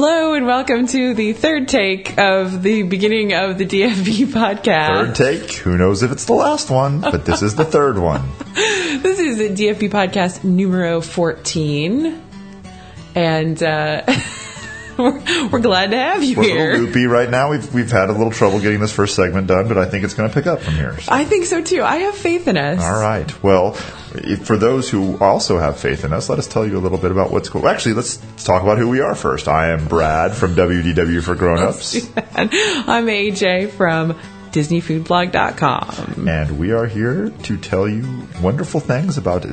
Hello and welcome to the third take of the beginning of the DFB podcast. Third take. Who knows if it's the last one, but this is the third one. This is the DFB podcast numero 14. And uh, we're, we're glad to have you We're a little loopy right now. We've we've had a little trouble getting this first segment done, but I think it's going to pick up from here. So- I think so too. I have faith in us. All right. Well, for those who also have faith in us, let us tell you a little bit about what's going. Actually, let's talk about who we are first. I am Brad from WDW for Grownups, And I'm AJ from DisneyFoodBlog.com. and we are here to tell you wonderful things about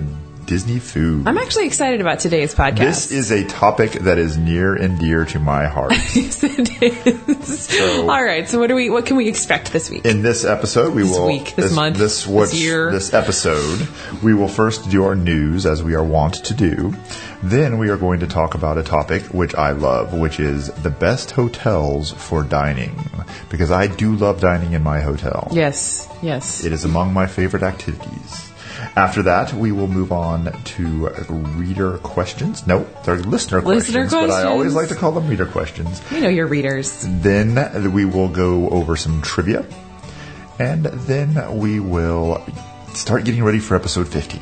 Disney food. I'm actually excited about today's podcast. This is a topic that is near and dear to my heart. Yes, it is. All right. So what do we? What can we expect this week? In this episode, we will week, this month, this, this year. this episode, we will first do our news as we are wont to do. Then we are going to talk about a topic which I love, which is the best hotels for dining, because I do love dining in my hotel. yes. Yes. It is among my favorite activities. After that, we will move on to reader questions. No, they're listener, Listener questions, but I always like to call them reader questions. you know your readers. Then we will go over some trivia. And then we will start getting ready for episode 50.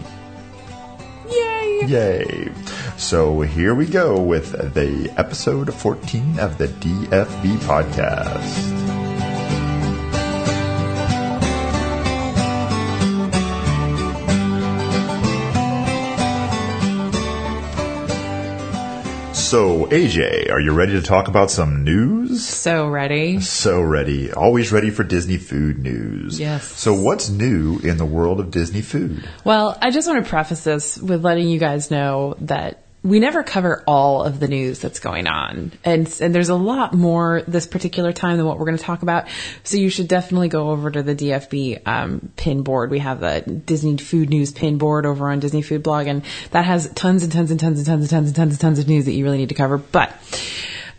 Yay. Yay! So here we go with the episode 14 of the DFB podcast. So, AJ, are you ready to talk about some news? So ready. So ready. Always ready for Disney food news. Yes. So what's new in the world of Disney food? Well, I just want to preface this with letting you guys know that we never cover all of the news that's going on. And, and there's a lot more this particular time than what we're going to talk about. So you should definitely go over to the DFB um, pin board. We have the Disney food news pin board over on Disney Food Blog, and that has tons and tons and tons and tons and tons and tons and tons of news that you really need to cover. But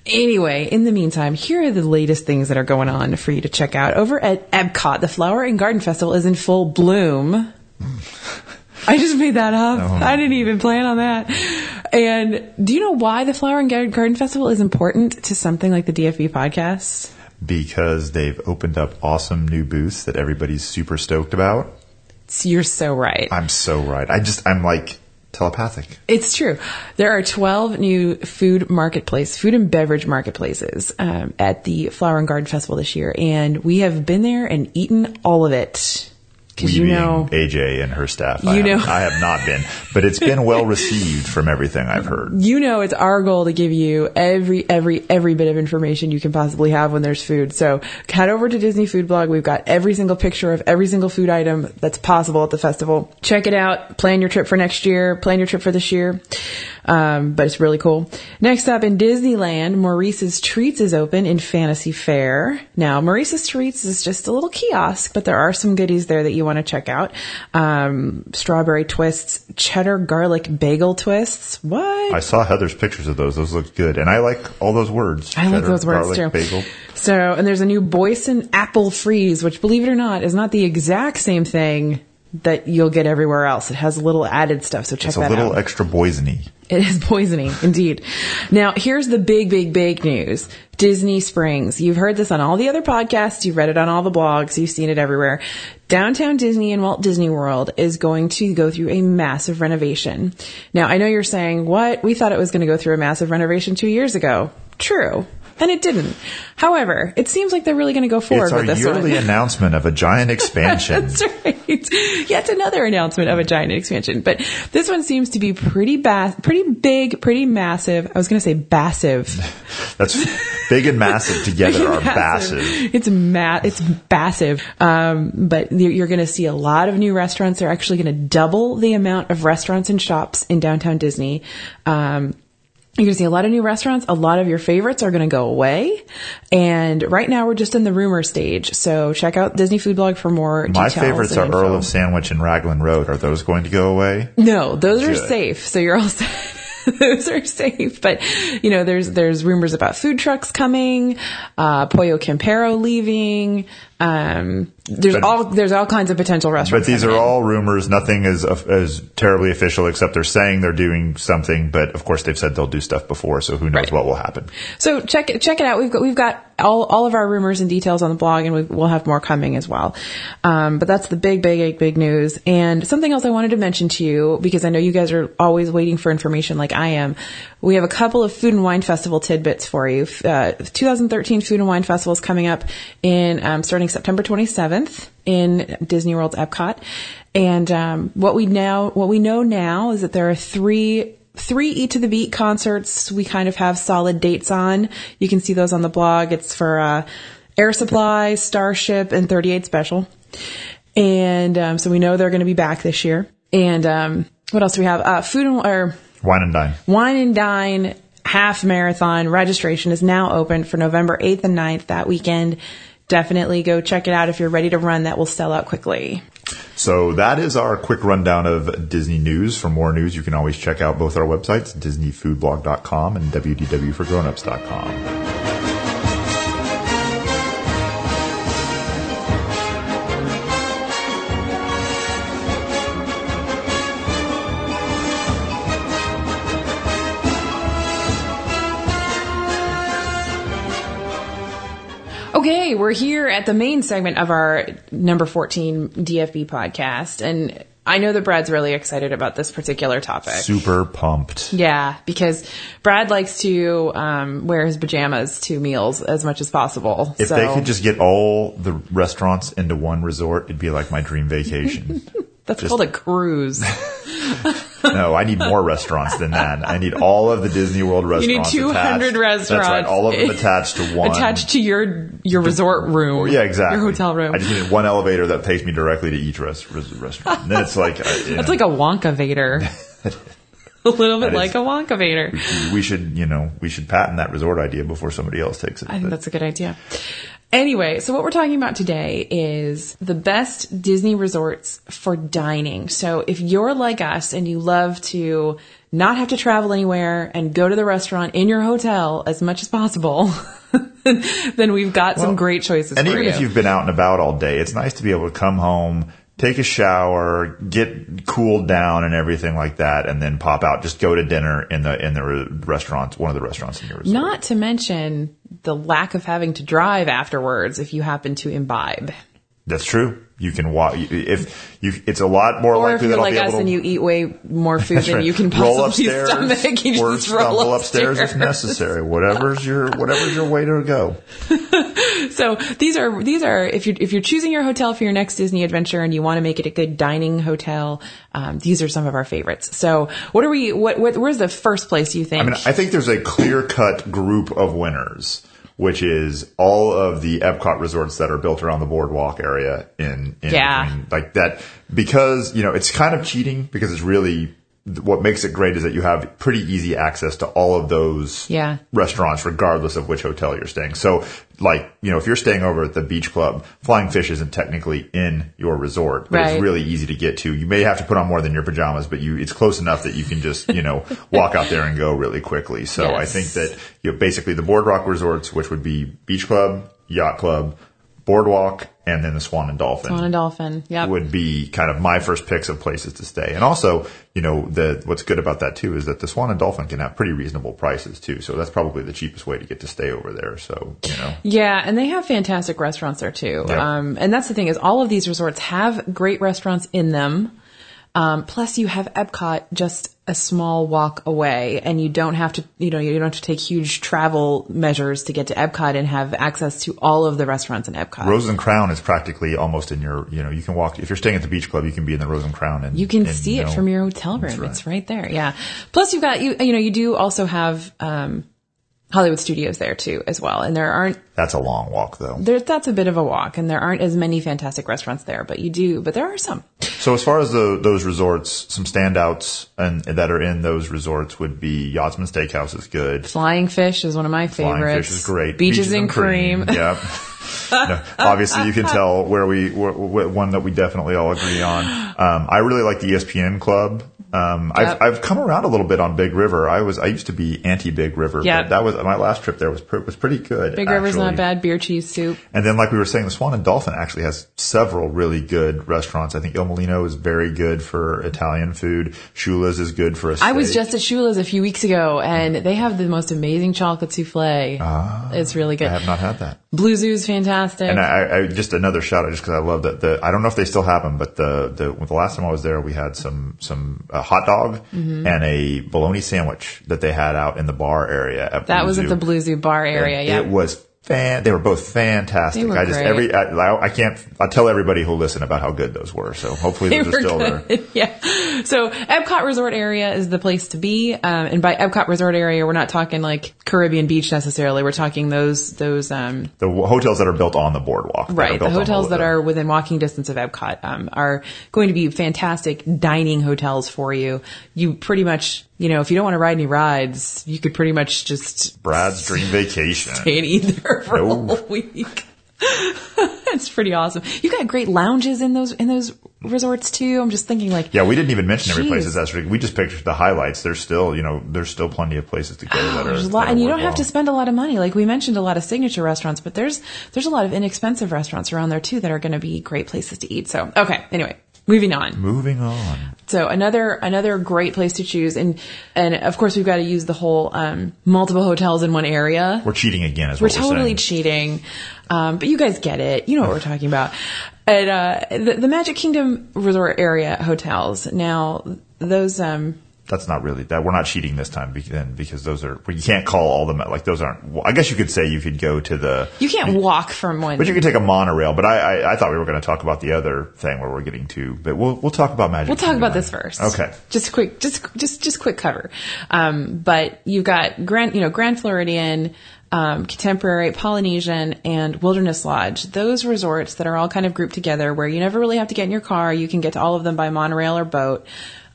Anyway, in the meantime, here are the latest things that are going on for you to check out. Over at Epcot, the Flower and Garden Festival is in full bloom. I just made that up. I didn't even plan on that. And do you know why the Flower and Garden Festival is important to something like the DFB podcast? Because they've opened up awesome new booths that everybody's super stoked about. You're so right. I'm so right. I just I'm like telepathic. It's true. There are 12 new food marketplace, food and beverage marketplaces um, at the Flower and Garden Festival this year, and we have been there and eaten all of it. Because you know, AJ and her staff. You have, know- I have not been, but it's been well received from everything I've heard. you know, it's our goal to give you every, every, every bit of information you can possibly have when there's food. So head over to Disney Food Blog. We've got every single picture of every single food item that's possible at the festival. Check it out. Plan your trip for next year. Plan your trip for this year. Um, but it's really cool. Next up in Disneyland, Maurice's Treats is open in Fantasy Fair. Now, Maurice's Treats is just a little kiosk, but there are some goodies there that you want to check out. Um, strawberry twists, cheddar garlic bagel twists. What? I saw Heather's pictures of those. Those looked good, and I like all those words. I like those words garlic, too. Bagel. So, and there's a new Boysen apple freeze, which believe it or not is not the exact same thing that you'll get everywhere else. It has a little added stuff, so check that out. It's a little extra poisony. It is poisoning, indeed. Now, here's the big, big, big news. Disney Springs. You've heard this on all the other podcasts. You've read it on all the blogs. You've seen it everywhere. Downtown Disney and Walt Disney World is going to go through a massive renovation. Now, I know you're saying, what? We thought it was going to go through a massive renovation two years ago. True. And it didn't. However, it seems like they're really going to go forward It's our with this yearly one. announcement of a giant expansion. That's right. Yet another announcement of a giant expansion. But this one seems to be pretty ba- pretty big, pretty massive. I was going to say massive. That's big and massive together are massive. It's ma- it's massive. Um, but you're, you're going to see a lot of new restaurants. They're actually going to double the amount of restaurants and shops in downtown Disney. Um, you're going to see a lot of new restaurants. A lot of your favorites are going to go away. And right now we're just in the rumor stage. So check out Disney Food Blog for more My favorites are and Earl of Sandwich and Raglan Road. Are those going to go away? No, those are safe. So you're all set. those are safe. But you know, there's there's rumors about food trucks coming, uh, Pollo Campero leaving. Um, there's But- all there's all kinds of potential restaurants. But these are in. all rumors. Nothing is is terribly official, except they're saying they're doing something. But of course, they've said they'll do stuff before, so who knows Right. what will happen. So check it check it out. We've got we've got all all of our rumors and details on the blog, and we we'll have more coming as well. Um, but that's the big big big big news. And something else I wanted to mention to you because I know you guys are always waiting for information like I am. We have a couple of food and wine festival tidbits for you. Uh, 2013 Food and Wine Festival is coming up in um, starting September 27th in Disney World's Epcot. And um, what we now what we know now is that there are three three Eat to the Beat concerts we kind of have solid dates on. You can see those on the blog. It's for uh, Air Supply, Starship, and 38 Special. And um, so we know they're going to be back this year. And um, what else do we have? Uh, food and or Wine and dine. Wine and Dine half marathon registration is now open for November 8th and 9th that weekend. Definitely go check it out if you're ready to run. That will sell out quickly. So that is our quick rundown of Disney news. For more news, you can always check out both our websites, DisneyFoodBlog.com and WDWForGrownups.com. here at the main segment of our number 14 DFB podcast. And I know that Brad's really excited about this particular topic. Super pumped. Yeah, because Brad likes to um, wear his pajamas to meals as much as possible. If so they could just get all the restaurants into one resort, it'd be like my dream vacation. that's just- called a cruise. no, I need more restaurants than that. I need all of the Disney World restaurants. You need 200 attached. restaurants. That's right. All of them attached to one. Attached to your your resort room. Yeah, exactly. Your hotel room. I just need one elevator that takes me directly to each rest, res- restaurant. And then it's like, uh, That's know, like a Wonkavator. a little bit That like is- a Wonkavator. we should, you know, we should patent that resort idea before somebody else takes it. I think that's a good idea. Anyway, so what we're talking about today is the best Disney resorts for dining. So if you're like us and you love to not have to travel anywhere and go to the restaurant in your hotel as much as possible, then we've got some great choices and even you. if you've been out and about all day, it's nice to be able to come home, take a shower, get cooled down and everything like that, and then pop out. Just go to dinner in the in the re- restaurant, one of the restaurants in your resort. Not to mention the lack of having to drive afterwards if you happen to imbibe. That's true. You can walk if you. It's a lot more Or likely that I'll like be us able to and you eat way more food than right. you can roll possibly upstairs stomach, you or just roll stumble upstairs if necessary. Whatever's your whatever's your way to go. So these are these are if you're if you're choosing your hotel for your next Disney adventure and you want to make it a good dining hotel, um, these are some of our favorites. So what are we? What, what where's the first place you think? I mean, I think there's a clear cut group of winners, which is all of the Epcot resorts that are built around the boardwalk area in, in Yeah. between. like that because you know it's kind of cheating because it's really what makes it great is that you have pretty easy access to all of those Yeah. restaurants regardless of which hotel you're staying. So like, you know, if you're staying over at the beach club, Flying Fish isn't technically in your resort, but Right. it's really easy to get to. You may have to put on more than your pajamas, but you it's close enough that you can just, you know, walk out there and go really quickly. So I think that you know, basically the boardwalk resorts, which would be beach club, yacht club, boardwalk, and then the Swan and Dolphin Swan and Dolphin. Yep. would be kind of my first picks of places to stay. And also, you know, the what's good about that too is that the Swan and Dolphin can have pretty reasonable prices too. So that's probably the cheapest way to get to stay over there. So, you know. Yeah, and they have fantastic restaurants there too. Yeah. Um, and that's the thing is all of these resorts have great restaurants in them. Um, plus you have Epcot just a small walk away and you don't have to, you know, you don't have to take huge travel measures to get to Epcot and have access to all of the restaurants in Epcot. Rose and Crown is practically almost in your, you know, you can walk, if you're staying at the beach club, you can be in the Rose and Crown and You can and, see you it from your hotel room. right. It's right there. Yeah. Plus you've got, you, you know, you do also have, um, Hollywood studios there too as well. And there aren't, That's a long walk though. there, that's a bit of a walk and there aren't as many fantastic restaurants there, but you do, but there are some. So as far as the, those resorts, some standouts and that are in those resorts would be Yachtsman Steakhouse is good. Flying Fish is one of my Flying favorites. Fish is great. Beaches, and cream. Yep. No, obviously, you can tell where we wh- wh- one that we definitely all agree on. Um, I really like the ESPN Club Um, Yep. I've, I've come around a little bit on Big River. I was I used to be anti Big River, Yep. but that was my last trip there was pr- was pretty good. Big River's not bad. Beer cheese soup. And then, like we were saying, the Swan and Dolphin actually has several really good restaurants. I think Il Molino is very good for Italian food. Shula's is good for a I was just at Shula's a few weeks ago, and they have the most amazing chocolate souffle. it's really good. I have not had that. Blue Zoo's fantastic. And I, I just another shout out just because I love that the I don't know if they still have them, but the the the last time I was there, we had some some uh, hot dog Mm-hmm. and a bologna sandwich that they had out in the bar area. At that Blue was at the Blue Zoo bar area. And Yeah. It was fan. They were both fantastic. Were I just great. every I, I can't. I tell everybody who'll listen about how good those were. So hopefully those are still good. there. yeah. So Epcot Resort area is the place to be. Um, and by Epcot Resort area, we're not talking like Caribbean Beach necessarily. We're talking those, those, um, The hotels that are built on the boardwalk. right. The hotels that are within walking distance of Epcot, um, are going to be fantastic dining hotels for you. You pretty much, you know, if you don't want to ride any rides, you could pretty much just Brad's dream vacation. stay and eat there for No. a whole week. it's pretty awesome. You got great lounges in those, in those resorts too. I'm just thinking like, Yeah, we didn't even mention every Jeez. place that's we just picked the highlights. There's still, you know, there's still plenty of places to go oh, that are. A lot, that and you don't have to spend a lot of money. Like we mentioned, a lot of signature restaurants, but there's there's a lot of inexpensive restaurants around there too that are going to be great places to eat. So okay, anyway, moving on. Moving on. So another another great place to choose, and and of course we've got to use the whole um, multiple hotels in one area. We're cheating again, is We're what we're totally saying. cheating, um, but you guys get it. You know what we're talking about. At uh, the, the Magic Kingdom Resort area hotels. Now those um, That's not really that. We're not cheating this time because, then because those are you can't call all the like those aren't. I guess you could say you could go to the. you can't walk from one. But you could take a monorail. But I, I, I thought we were going to talk about the other thing where we're getting to. But we'll we'll talk about Magic. We'll talk about this first. Okay. Just quick, just just just quick cover. Um, but you've got Grand, you know, Grand Floridian, um, Contemporary, Polynesian, and Wilderness Lodge. Those resorts that are all kind of grouped together, where you never really have to get in your car. You can get to all of them by monorail or boat.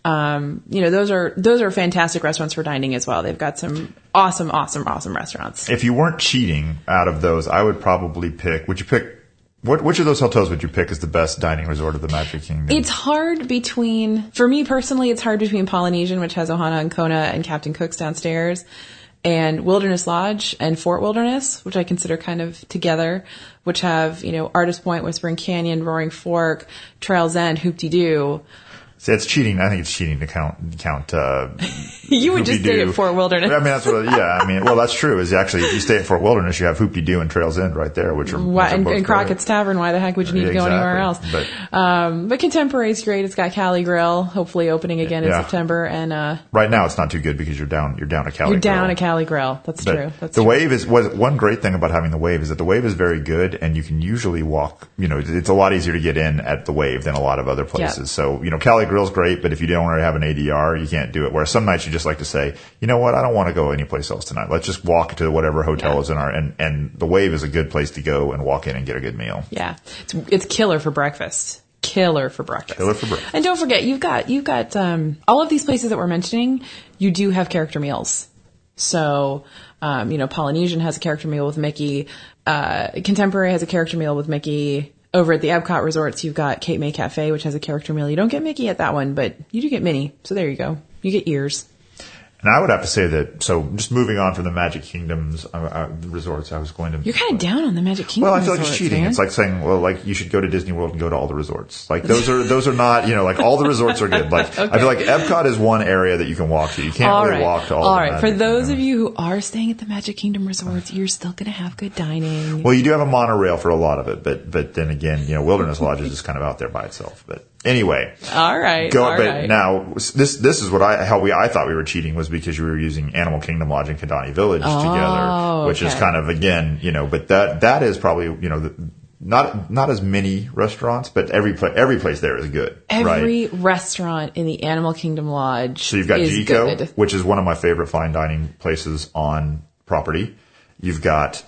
Um, you know, those are those are fantastic restaurants for dining as well. They've got some awesome, awesome, awesome restaurants. If you weren't cheating out of those, I would probably pick. Would you pick? What which of those hotels would you pick as the best dining resort of the Magic Kingdom? It's hard between, for me personally, it's hard between Polynesian, which has Ohana and Kona and Captain Cook's downstairs, and Wilderness Lodge and Fort Wilderness, which I consider kind of together, which have, you know, Artist Point, Whispering Canyon, Roaring Fork, Trails End, Hoop-Dee-Doo. See, it's cheating. I think it's cheating to count count. Uh, You would just stay at Fort Wilderness. I mean, that's what. Yeah, I mean, well, that's true. Is actually if you stay at Fort Wilderness, you have Hoop Doo and Trails End right there, which are, Why, which are and, and great. Crockett's Tavern, why the heck would you need Yeah, to go anywhere else? But- um, but Contemporary's great. It's got Cali Grill, hopefully opening again in September, and uh, Right now, it's not too good because you're down. You're down a Cali. you're down Grill. a Cali Grill. That's But true. That's the true. wave is was one great thing about having the wave is that the wave is very good and you can usually walk. You know, it's a lot easier to get in at the wave than a lot of other places. So you know, Cali Grill's great, but if you don't already have an ADR, you can't do it. Whereas some nights you just like to say, you know what, I don't want to go anyplace else tonight. Let's just walk to whatever hotel Yeah. is in our and and the wave is a good place to go and walk in and get a good meal. Yeah, it's it's killer for breakfast. Killer for breakfast. Killer for breakfast. And don't forget, you've got you've got um, all of these places that we're mentioning. You do have character meals. So, um, you know, Polynesian has a character meal with Mickey. Uh, Contemporary has a character meal with Mickey. Over at the Epcot resorts, you've got Cape May Cafe, which has a character meal. You don't get Mickey at that one, but you do get Minnie. So there you go. You get ears. And I would have to say that. So just moving on from the Magic Kingdoms uh, uh, resorts, I was going to. You're kind of down on the Magic Kingdom. Well, I feel like it's cheating. man. It's like saying, well, like you should go to Disney World and go to all the resorts. Like those are those are not, you know, like all the resorts are good. Like I feel like Epcot is one area that you can walk to. You can't All really right. walk to all. All right. For those Kingdom. of you who are staying at the Magic Kingdom resorts, you're still going to have good dining. well, you do have a monorail for a lot of it, but but then again, you know, Wilderness Lodge is just kind of out there by itself. But anyway, all right. go. all but right. now this this is what I how we I thought we were cheating was because you were using Animal Kingdom Lodge and Kidani Village together, which is Oh, kind of again, you know, but that that is probably you know. The, not not as many restaurants, but every pla- every place there is good. right? Every restaurant in the Animal Kingdom Lodge So you've got is Jiko, good. which is one of my favorite fine dining places on property. You've got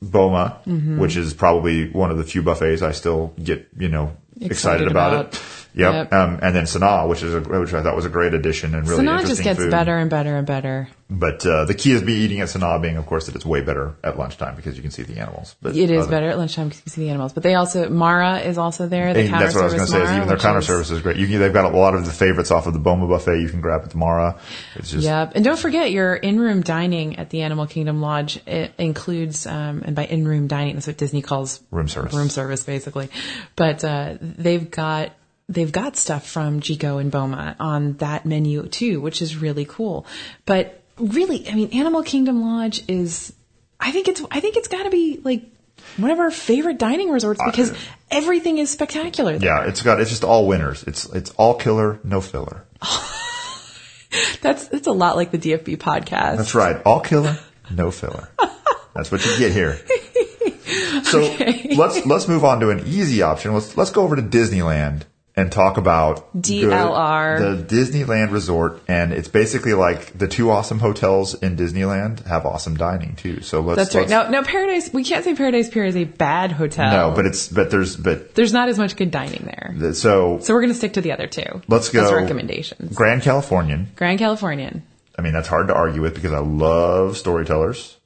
Boma, Mm-hmm. which is probably one of the few buffets I still get, you know, excited, Excited about, about. it. Yep. Yep. Um, and then Sanaa, which is a, which I thought was a great addition and really Sanaa interesting just gets food. better and better and better. But uh, the key is be eating at Sanaa being, of course, that it's way better at lunchtime because you can see the animals. But It is other- better at lunchtime because you can see the animals. But they also Mara is also there. The that's what I was going to say. Is even their counter is- service is great. You can, they've got a lot of the favorites off of the Boma buffet. You can grab at the Mara. It's just Yep. And don't forget your in-room dining at the Animal Kingdom Lodge. It includes, um, and by in-room dining, that's what Disney calls Room service. Room service, basically. But uh, they've got they've got stuff from Jiko and Boma on that menu too, which is really cool. But really, I mean, Animal Kingdom Lodge is. I think it's. I think it's got to be like one of our favorite dining resorts because everything is spectacular. There. yeah. It's got it's just all winners. It's it's all killer, no filler. That's that's a lot like the DFB podcast. That's right. All killer, no filler. That's what you get here. So let's let's move on to an easy option. Let's let's go over to Disneyland and talk about the- DLR. the, Disneyland Resort, and it's basically like the two awesome hotels in Disneyland have awesome dining too. So let's That's right. let's- No, no, Paradise. We can't say Paradise Pier is a bad hotel. no, but it's but there's but there's not as much good dining there. so So we're going to stick to the other two. let's go As recommendations. Grand Californian. Grand Californian. I mean that's hard to argue with because I love storytellers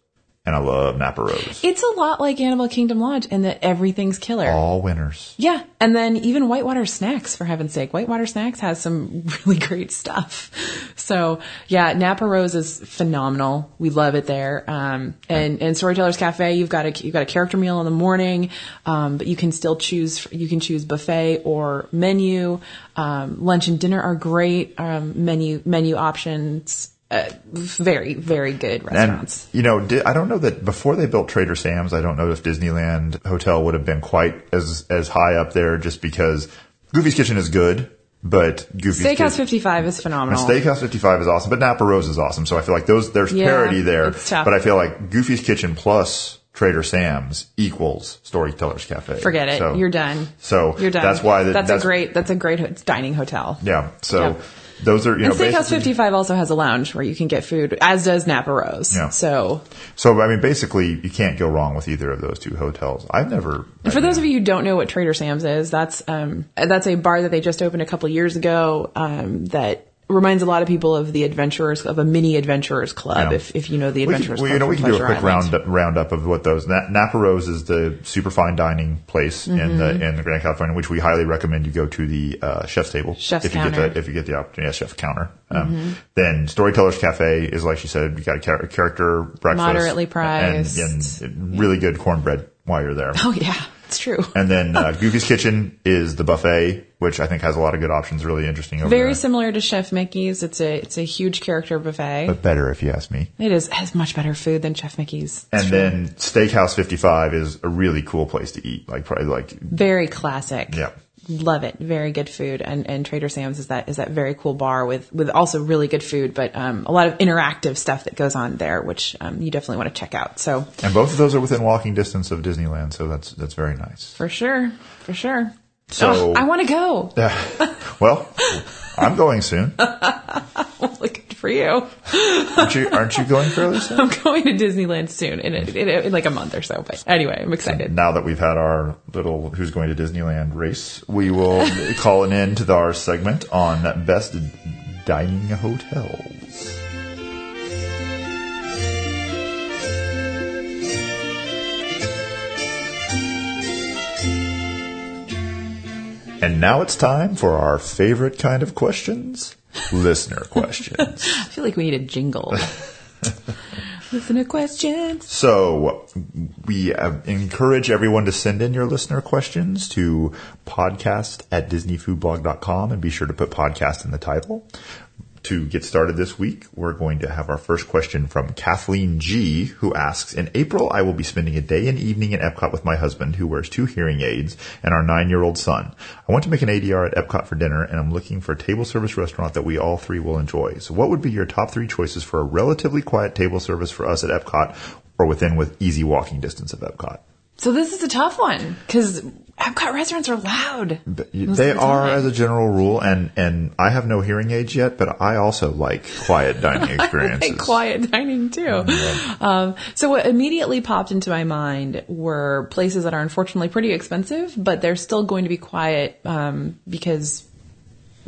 and I love Napa Rose. It's a lot like Animal Kingdom Lodge in that everything's killer. All winners. Yeah, and then even Whitewater Snacks, for heaven's sake. Whitewater Snacks has some really great stuff. So yeah, Napa Rose is phenomenal. We love it there. Um, and and Storytellers Cafe, you've got a you've got a character meal in the morning, um, but you can still choose you can choose buffet or menu. Um, lunch and dinner are great. Um, menu menu options. Uh, very very good And restaurants. you know, I don't know that before they built Trader Sam's, I don't know if Disneyland Hotel would have been quite as as high up there, just because Goofy's Kitchen is good, but Goofy's Steakhouse Kitchen, 55 is phenomenal. Steakhouse 55 is awesome, but Napa Rose is awesome. So I feel like those there's Yeah, parity there, but I feel like Goofy's Kitchen plus Trader Sam's equals Storytellers Cafe. Forget it. So- You're done. So You're done. That's why the, that's, a great that's a great dining hotel. yeah. So Yep. Those are you know And Steakhouse 55 also has a lounge where you can get food, as does Napa Rose. Yeah. So, So I mean, basically, you can't go wrong with either of those two hotels. I've never. and for those of you who don't know what Trader Sam's is, that's um, that's a bar that they just opened a couple years ago. Um, that reminds a lot of people of the Adventurers of a mini Adventurers Club. Yeah. If if you know the We Adventurers can, well, Club, you know, we can do a quick Island. round roundup of what those. Na- Napa Rose is the super fine dining place in Mm-hmm. the in the Grand California, which we highly recommend you go to the uh, chef's table Chef's if you counter. Mm-hmm. get the if you get the opportunity. Yeah, chef counter. Um, Then Storytellers Cafe is like she said, you got a char- character breakfast, Moderately and, priced. and really good cornbread while you're there. Oh yeah, it's true. And then uh, Goofy's Kitchen is the buffet, which I think has a lot of good options. Really interesting. Over Very there. similar to Chef Mickey's. It's a it's a huge character buffet. but better if you ask me. it is has much better food than Chef Mickey's. It's And true. then Steakhouse 55 is a really cool place to eat. Like probably like very classic. Yeah. Love it. Very good food. And and Trader Sam's is that is that very cool bar with with also really good food, but um, a lot of interactive stuff that goes on there, which um, you definitely want to check out. So And both of those are within walking distance of Disneyland, so that's that's very nice. for sure, for sure. So- Oh, I want to go. Yeah. well, I'm going soon. Looking for you. Aren't you? Aren't you going fairly soon? I'm going to Disneyland soon in, in, in, in like a month or so. But anyway, I'm excited. Now that we've had our little "Who's Going to Disneyland" race, we will call an end to our segment on best dining hotels. And now it's time for our favorite kind of questions listener questions. I feel like we need a jingle. Listener questions. So we uh, encourage everyone to send in your listener questions to podcast at disneyfoodblog.com and be sure to put podcast in the title. To get started this week, we're going to have our first question from Kathleen G, who asks, In April, I will be spending a day and evening in Epcot with my husband, who wears two hearing aids, and our nine-year-old son. I want to make an ADR at Epcot for dinner, and I'm looking for a table service restaurant that we all three will enjoy. So what would be your top three choices for a relatively quiet table service for us at Epcot, or within with easy walking distance of Epcot? So this is a tough one because Epcot restaurants are loud. They the are, as a general rule, and and I have no hearing aids yet, but I also like quiet dining experiences. and quiet dining too. Um, so what immediately popped into my mind were places that are unfortunately pretty expensive, but they're still going to be quiet um, because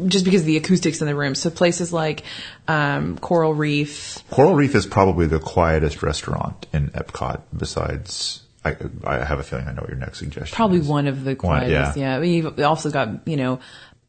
just because of the acoustics in the room. So places like um, Coral Reef. Coral Reef is probably the quietest restaurant in Epcot besides. I, I have a feeling I know what your next suggestion. Probably is. one of the quietest. yeah. yeah. You've also got you know,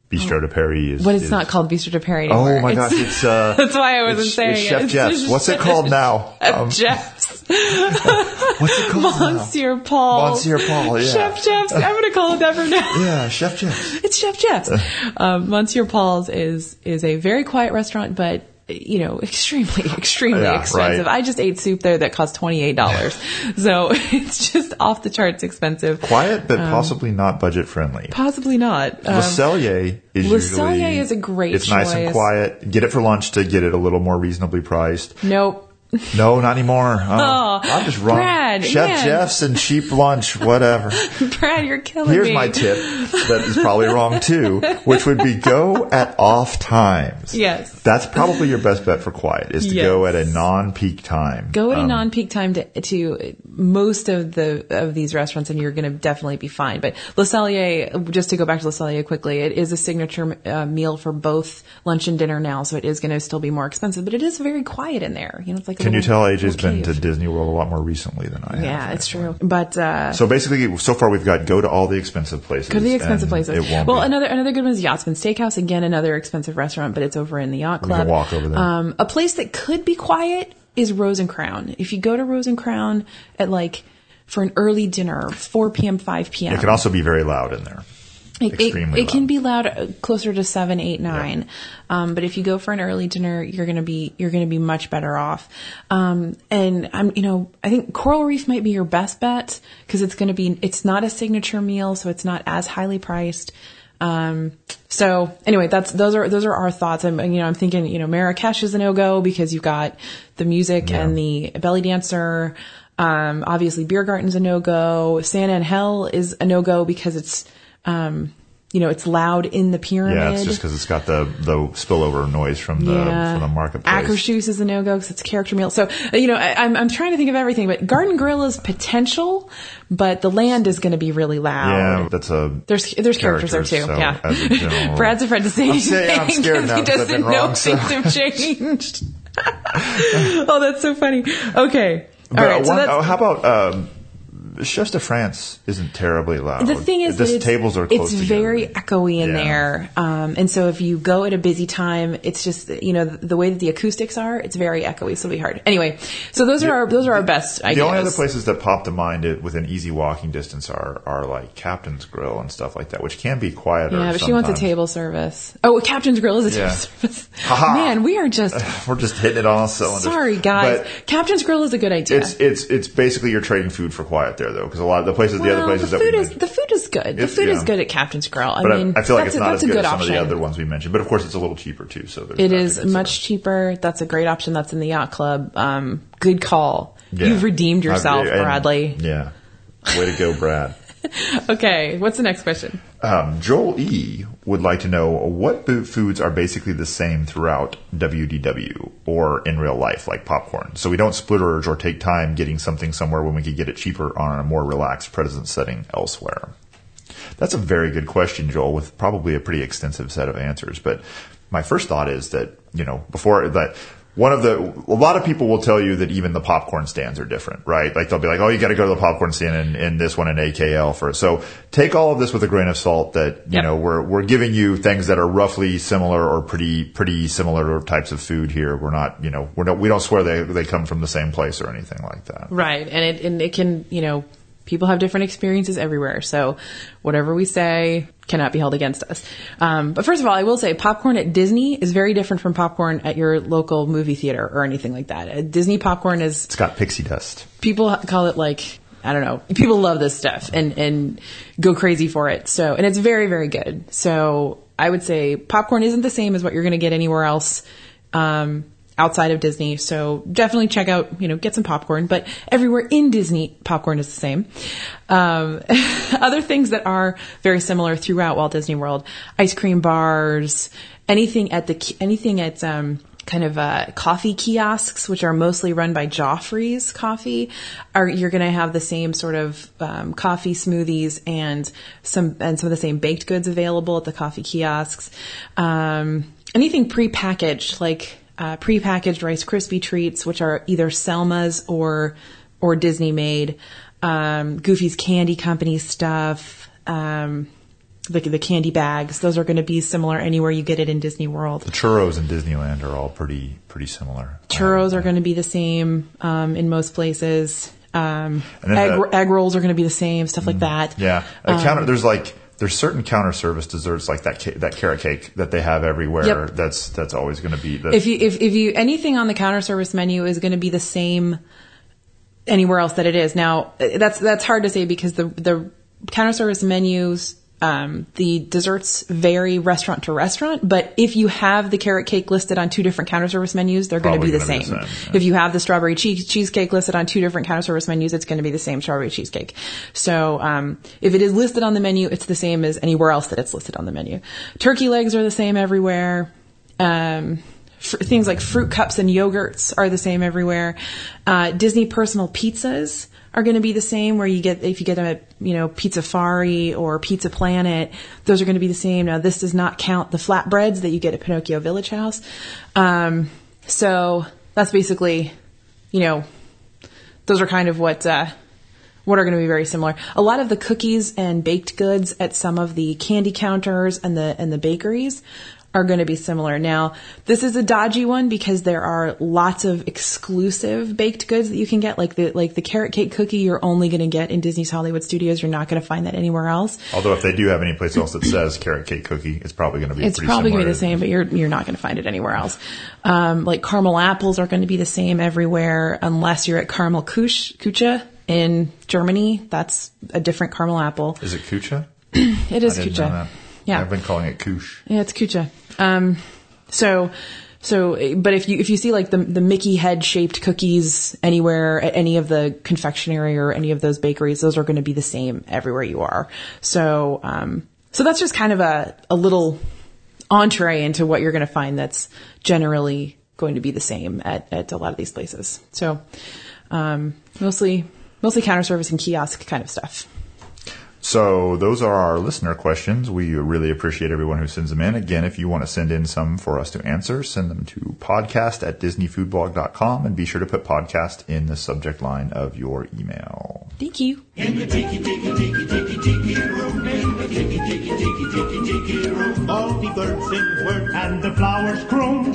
Bistro de Paris is. but it's is- not called Bistro de Paris anymore. Oh my gosh! It's uh. That's why I wasn't saying it's it. Chef Jeff's. What's it called now? Um, Jeff's. what's it called now? Monsieur Paul. Monsieur Paul, yeah. Chef Jeff's. I'm going to call it that from now. Yeah, Chef Jeff's. It's Chef Jeff's. um, Monsieur Paul's is is a very quiet restaurant, but you know, extremely, extremely Yeah, expensive. right. I just ate soup there that cost twenty eight dollars, so it's just off the charts expensive. Quiet, but Um, possibly not budget friendly. Possibly not. Le Um, Cellier is Le usually Cellier is a great It's nice and quiet. Get it for lunch to get it a little more reasonably priced. nope. No, not anymore. Oh, Oh, I'm just wrong. Brad, Chef man. Jeff's and cheap lunch, whatever. Brad, you're killing me. Here's me. my tip that is probably wrong too, which would be go at off times. Yes. That's probably your best bet for quiet is to go at a non-peak time. Go at a Um, non-peak time to, to most of the of these restaurants, and you're going to definitely be fine. But Le Cellier, just to go back to Le Cellier quickly, it is a signature uh, meal for both lunch and dinner now, so it is going to still be more expensive. But it is very quiet in there. You know, it's like a Can you tell AJ's been to. Disney World a lot more recently than I have? Yeah, it's true. But uh, So basically, so far we've got go to all the expensive places. Go to the expensive places. It won't well, be. another another good one is Yachtsman Steakhouse. Again, another expensive restaurant, but it's over in the Yacht can Club. walk over there. Um, a place that could be quiet is Rose and Crown. If you go to Rose and Crown at like for an early dinner, 4 p.m., 5 p.m. It can also be very loud in there. It, it, extremely it can be loud uh, closer to seven, eight, nine. Um, but if you go for an early dinner, you're gonna be you're gonna be much better off. Um, and I'm you know I think Coral Reef might be your best bet because it's gonna be it's not a signature meal, so it's not as highly priced. Um, so anyway, that's those are those are our thoughts. I'm you know I'm thinking you know Marrakesh is a no go because you've got the music Yeah. and the belly dancer. Um, obviously, Beer Garden's a no go. San Angel Inn is a no go because it's um, you know, it's loud in the pyramid. Yeah, it's just because it's got the the spillover noise from the Yeah. from the marketplace. Akershus is a no go because it's a character meal. So uh, you know, I, I'm I'm trying to think of everything, but Garden Grill is potential, but the land is going to be really loud. yeah, that's a There's there's characters, there too. so yeah. general- Brad's afraid to say I'm anything saying- I'm scared now he doesn't been know so- things have changed. oh, that's so funny. Okay. All But right. So one- that's, oh, how about um, Chefs de France isn't terribly loud. The thing is, the tables are close it's together. very echoey in Yeah. there, um, and so if you go at a busy time, it's just you know the, way that the acoustics are, it's very echoey, so it'll be hard. Anyway, so those are our those are our best ideas. The only other places that pop to mind it, within easy walking distance are are like Captain's Grill and stuff like that, which can be quieter. Yeah, but she wants a table service. Oh, Captain's Grill is a Yeah. table service. Man, we are just We're just hitting it on all cylinders. sorry, guys. But Captain's Grill is a good idea. it's it's it's basically you're trading food for quiet there though, because a lot of the places, the other places the that we food is the food is good. The food is good at Captain's Grill. I But mean, I, I feel like it's a, not as good, as some option. of the other ones we mentioned. But of course, it's a little cheaper too. So there's It to much cheaper. That's a great option. That's in the yacht club. Um, good call. Yeah. You've redeemed yourself, I've- Bradley. Yeah, way to go, Brad. Okay, what's the next question? Um, Joel E would like to know what foods are basically the same throughout WDW or in real life, like popcorn. So we don't splurge or take time getting something somewhere when we could get it cheaper on a more relaxed present setting elsewhere. That's a very good question, Joel, with probably a pretty extensive set of answers. But my first thought is that, you know, before that, one of the, a lot of people will tell you that even the popcorn stands are different, right? Like they'll be like, oh, you got to go to the popcorn stand in, in this one in AKL for, so take all of this with a grain of salt that, you Yep. know, we're, we're giving you things that are roughly similar or pretty, pretty similar types of food here. We're not, you know, we're not, we don't swear they, they come from the same place or anything like that. Right, and it and it can you know people have different experiences everywhere, so whatever we say cannot be held against us. Um, but first of all, I will say popcorn at Disney is very different from popcorn at your local movie theater or anything like that. Uh, Disney popcorn is It's got pixie dust. people call it like I don't know. People love this stuff and and go crazy for it. So and it's very very good. So I would say popcorn isn't the same as what you're going to get anywhere else um, outside of Disney. So definitely check out you know get some popcorn. But everywhere in Disney, popcorn is the same. Um, other things that are very similar throughout Walt Disney World: ice cream bars, anything at the anything at um, kind of uh, coffee kiosks, which are mostly run by Joffrey's Coffee, are you're going to have the same sort of um, coffee smoothies and some and some of the same baked goods available at the coffee kiosks. Um, anything prepackaged like uh, prepackaged Rice Krispie treats, which are either Selma's or or Disney made. Um, Goofy's Candy Company stuff. Um, the, the candy bags. Those are going to be similar anywhere you get it in Disney World. The churros in Disneyland are all pretty pretty similar. Churros are going to be the same um, in most places. Um, egg, the- Mm. egg rolls are going to be the same, stuff like that. Yeah, Um, counter. There's like there's certain counter service desserts like that ca- that carrot cake that they have everywhere. Yep. That's that's always going to be. The, If you if, if you anything on the counter service menu is going to be the same anywhere else that it is. Now that's that's hard to say because the the counter service menus. Um, the desserts vary restaurant to restaurant, but if you have the carrot cake listed on two different counter service menus, they're going to be the same. be the same, yeah. If you have the strawberry cheese cheesecake listed on two different counter service menus, it's going to be the same strawberry cheesecake. So, um, if it is listed on the menu, it's the same as anywhere else that it's listed on the menu. Turkey legs are the same everywhere. Um, fr- things like fruit cups and yogurts are the same everywhere. Uh, Disney personal pizzas are going to be the same where you get, if you get them at, you know, Pizzafari or Pizza Planet, those are going to be the same. Now, this does not count the flatbreads that you get at Pinocchio Village House. Um, so that's basically, you know, those are kind of what, uh, what are going to be very similar. A lot of the cookies and baked goods at some of the candy counters and the and the bakeries are going to be similar. Now, this is a dodgy one because there are lots of exclusive baked goods that you can get, like the like the carrot cake cookie. You're only going to get in Disney's Hollywood Studios. You're not going to find that anywhere else. although if they do have any place else that says carrot cake cookie, it's probably going to be. It's probably going to be the same, but you're you're not going to find it anywhere else. Um, like caramel apples are going to be the same everywhere, unless you're at Caramel Kuch, Kucha in Germany. That's a different caramel apple. Is it kucha? It is I didn't know Kucha. Yeah. I've been calling it koosh. Yeah, it's Kucha. Um, so, so, but if you if you see like the the Mickey head shaped cookies anywhere at any of the confectionery or any of those bakeries, those are going to be the same everywhere you are. So, um, so that's just kind of a a little entree into what you're going to find that's generally going to be the same at at a lot of these places. So, um, mostly mostly counter service and kiosk kind of stuff. So those are our listener questions. We really appreciate everyone who sends them in. Again, if you want to send in some for us to answer, send them to podcast at disneyfoodblog.com and be sure to put podcast in the subject line of your email. Thank you. All the birds sing word and the flowers croon.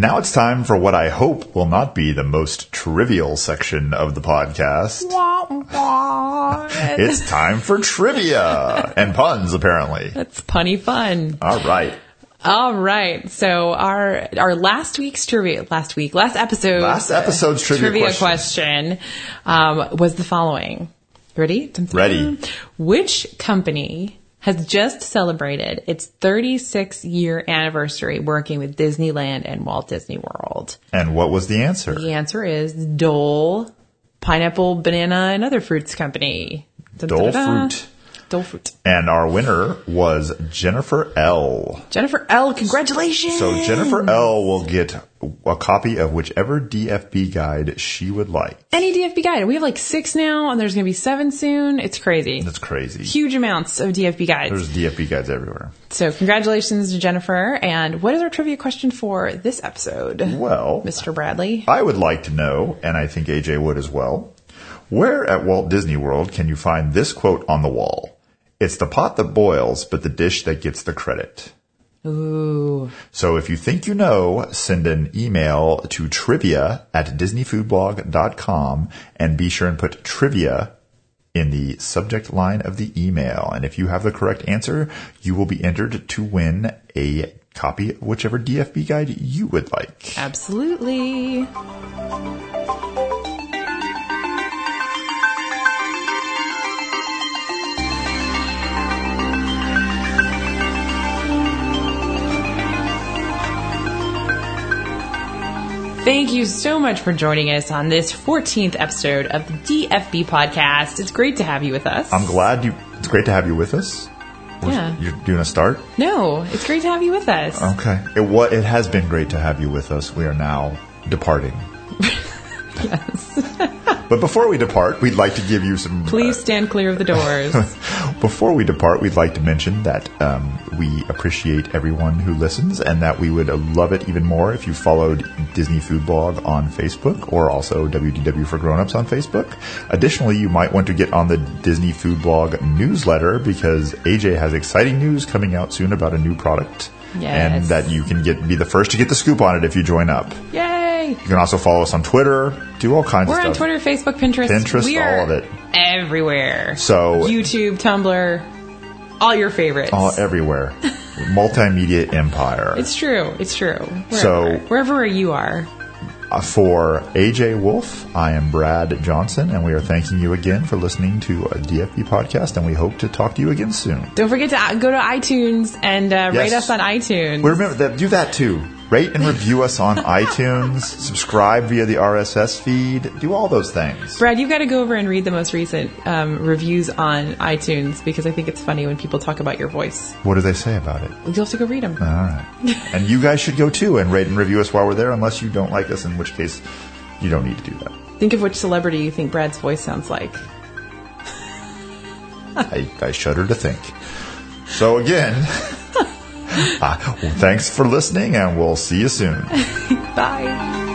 Now it's time for what I hope will not be the most trivial section of the podcast. It's time for trivia and puns, apparently. That's punny fun. All right. All right. So our our last week's trivia, last week, last episode, Last episode's trivia trivia question, um, was the following. Ready? Ready. Which company has just celebrated its 36 year anniversary working with Disneyland and Walt Disney World? And what was the answer? The answer is Dole Pineapple, Banana, and Other Fruits Company. Dole. Fruit. Dole Fruit. And our winner was Jennifer L. Jennifer L. Congratulations. So Jennifer L will get a copy of whichever DFB guide she would like. any DFB guide. We have like six now, and there's going to be seven soon. It's crazy. That's crazy. Huge amounts of DFB guides. There's DFB guides everywhere. so, congratulations to Jennifer. And what is our trivia question for this episode, Well, Mr. Bradley? I would like to know, and I think AJ would as well, where at Walt Disney World can you find this quote on the wall? It's the pot that boils, but the dish that gets the credit. Ooh. So if you think you know, send an email to trivia at disneyfoodblog.com and be sure and put trivia in the subject line of the email. And if you have the correct answer, you will be entered to win a copy of whichever DFB guide you would like. Absolutely. Thank you so much for joining us on this 14th episode of the DFB podcast. It's great to have you with us. I'm glad you, it's great to have you with us. We're- Yeah. You're doing a start? No, it's great to have you with us. Okay. It, what, it has been great to have you with us. We are now departing. But before we depart, we'd like to give you some. Please stand clear of the doors. uh, before we depart, we'd like to mention that um, we appreciate everyone who listens, and that we would love it even more if you followed Disney Food Blog on Facebook, or also WDW for Grownups on Facebook. Additionally, you might want to get on the Disney Food Blog newsletter because AJ has exciting news coming out soon about a new product. And that you can get be the first to get the scoop on it if you join up. Yay! You can also follow us on Twitter, do all kinds of things. We're on. Twitter, Facebook, Pinterest. Pinterest, we all of it. Everywhere. So- YouTube, Tumblr, all your favorites. All everywhere. Multimedia empire. it's true. It's true. Wherever, So- wherever you are. Uh, For AJ Wolfe, I am Brad Johnson, and we are thanking you again for listening to a DFB podcast, and we hope to talk to you again soon. Don't forget to uh, go to iTunes and uh, rate us on iTunes. We remember that. Do that too. Rate and review us on iTunes. Subscribe via the RSS feed. Do all those things. Brad, you've got to go over and read the most recent um, reviews on iTunes because I think it's funny when people talk about your voice. What do they say about it? You'll have to go read them. All right. and you guys should go too and rate and review us while we're there, unless you don't like us, in which case you don't need to do that. Think of which celebrity you think Brad's voice sounds like. I, I shudder to think. So again, uh, well, thanks for listening, and we'll see you soon. Bye.